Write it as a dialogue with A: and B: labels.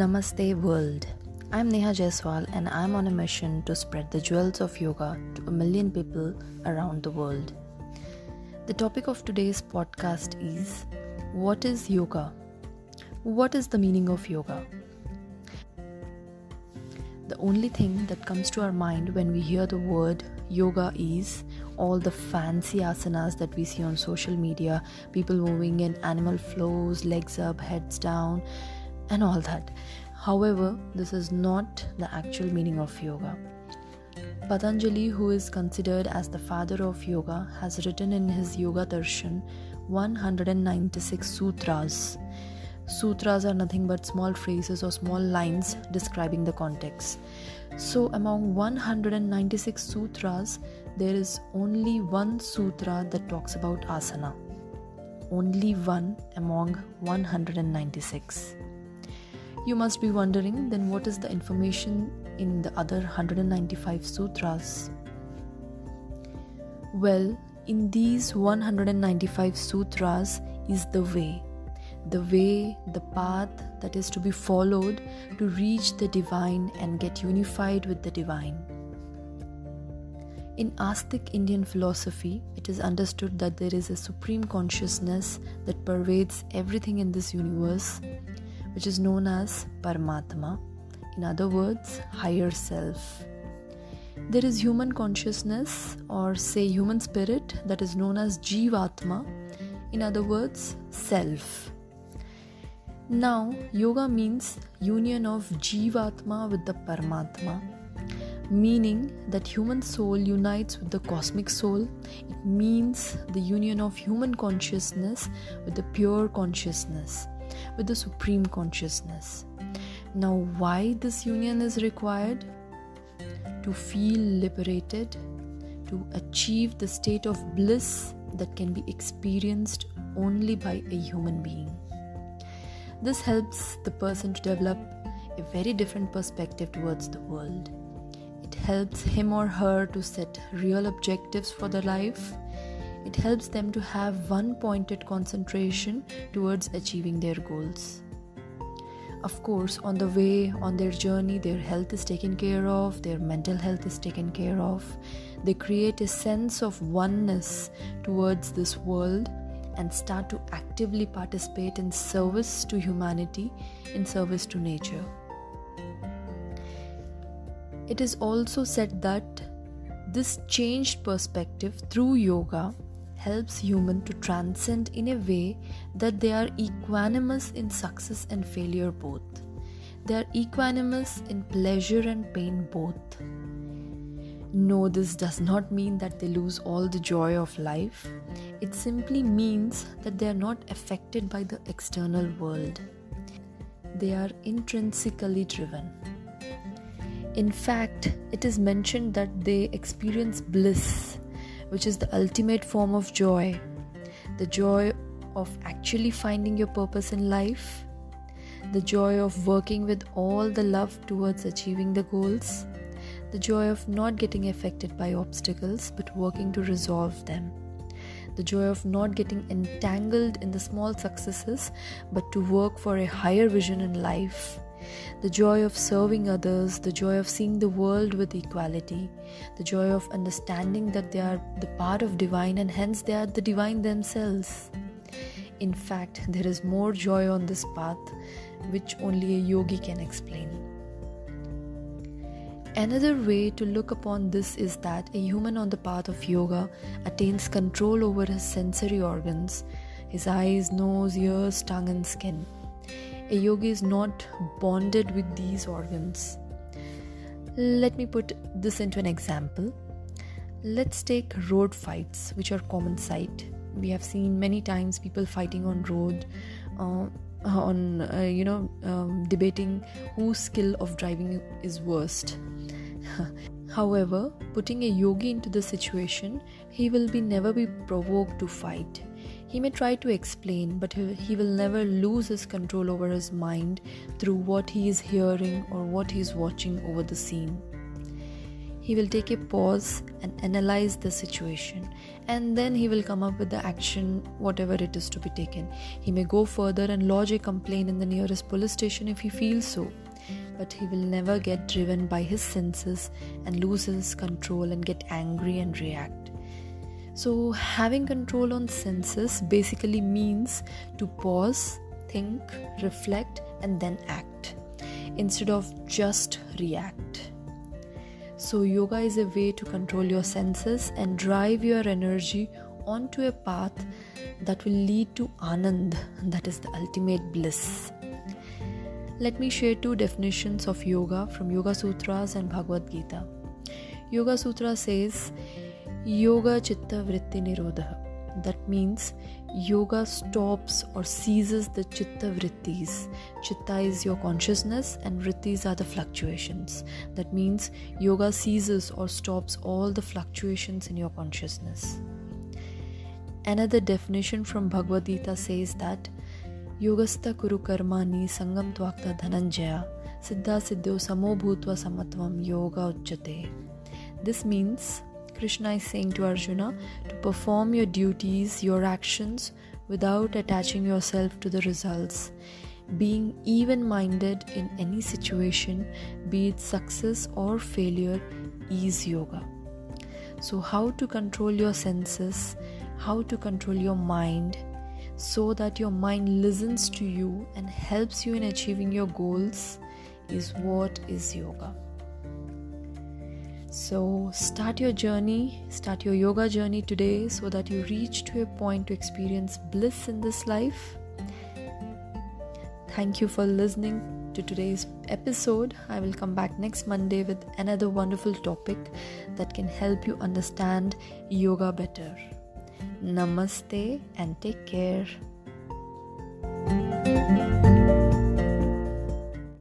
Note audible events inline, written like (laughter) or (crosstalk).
A: Namaste world. I'm Neha Jaiswal and I'm on a mission to spread the jewels of yoga to a million people around the world. The topic of today's podcast is What is yoga? What is the meaning of yoga? The only thing that comes to our mind when we hear the word yoga is all the fancy asanas that we see on social media people moving in animal flows, legs up, heads down, and all that. However, this is not the actual meaning of yoga. Patanjali, who is considered as the father of yoga, has written in his Yoga Darshan 196 sutras. Sutras are nothing but small phrases or small lines describing the context. So, among 196 sutras, there is only one sutra that talks about asana. Only one among 196. You must be wondering then what is the information in the other 195 sutras? Well, in these 195 sutras is the way the way, the path that is to be followed to reach the divine and get unified with the divine. In Astic Indian philosophy, it is understood that there is a supreme consciousness that pervades everything in this universe, which is known as Paramatma, in other words, higher self. There is human consciousness, or say human spirit, that is known as Jivatma, in other words, self. Now, yoga means union of Jivatma with the Paramatma, meaning that human soul unites with the cosmic soul. It means the union of human consciousness with the pure consciousness, with the supreme consciousness. Now, why this union is required? To feel liberated, to achieve the state of bliss that can be experienced only by a human being. This helps the person to develop a very different perspective towards the world. It helps him or her to set real objectives for their life. It helps them to have one pointed concentration towards achieving their goals. Of course, on the way, on their journey, their health is taken care of, their mental health is taken care of. They create a sense of oneness towards this world and start to actively participate in service to humanity, in service to nature. It is also said that this changed perspective through yoga helps human to transcend in a way that they are equanimous in success and failure both. They are equanimous in pleasure and pain both. No, this does not mean that they lose all the joy of life. It simply means that they are not affected by the external world. They are intrinsically driven. In fact, it is mentioned that they experience bliss, which is the ultimate form of joy. The joy of actually finding your purpose in life, the joy of working with all the love towards achieving the goals the joy of not getting affected by obstacles but working to resolve them, the joy of not getting entangled in the small successes but to work for a higher vision in life. The joy of serving others, the joy of seeing the world with equality, the joy of understanding that they are the part of divine and hence they are the divine themselves. In fact, there is more joy on this path which only a yogi can explain. Another way to look upon this is that a human on the path of yoga attains control over his sensory organs, his eyes, nose, ears, tongue, and skin. A yogi is not bonded with these organs. Let me put this into an example. Let's take road fights, which are common sight. We have seen many times people fighting on road. Uh, on uh, you know um, debating whose skill of driving is worst (laughs) however putting a yogi into the situation he will be never be provoked to fight he may try to explain but he will never lose his control over his mind through what he is hearing or what he is watching over the scene. He will take a pause and analyze the situation and then he will come up with the action whatever it is to be taken. He may go further and lodge a complaint in the nearest police station if he feels so but he will never get driven by his senses and lose his control and get angry and react so having control on senses basically means to pause think reflect and then act instead of just react so, yoga is a way to control your senses and drive your energy onto a path that will lead to Anand, that is the ultimate bliss. Let me share two definitions of yoga from Yoga Sutras and Bhagavad Gita. Yoga Sutra says, Yoga Chitta Vritti Nirodha. That means yoga stops or seizes the chitta vrittis. Chitta is your consciousness and vrittis are the fluctuations. That means yoga seizes or stops all the fluctuations in your consciousness. Another definition from Bhagavad Gita says that Yogastha Kuru Karmani Sangam Twakta Dhananjaya Siddha Siddho Samo Bhutva Samatvam Yoga Ujjate. This means Krishna is saying to Arjuna to perform your duties, your actions, without attaching yourself to the results. Being even minded in any situation, be it success or failure, is yoga. So, how to control your senses, how to control your mind, so that your mind listens to you and helps you in achieving your goals, is what is yoga. So, start your journey, start your yoga journey today so that you reach to a point to experience bliss in this life. Thank you for listening to today's episode. I will come back next Monday with another wonderful topic that can help you understand yoga better. Namaste and take care.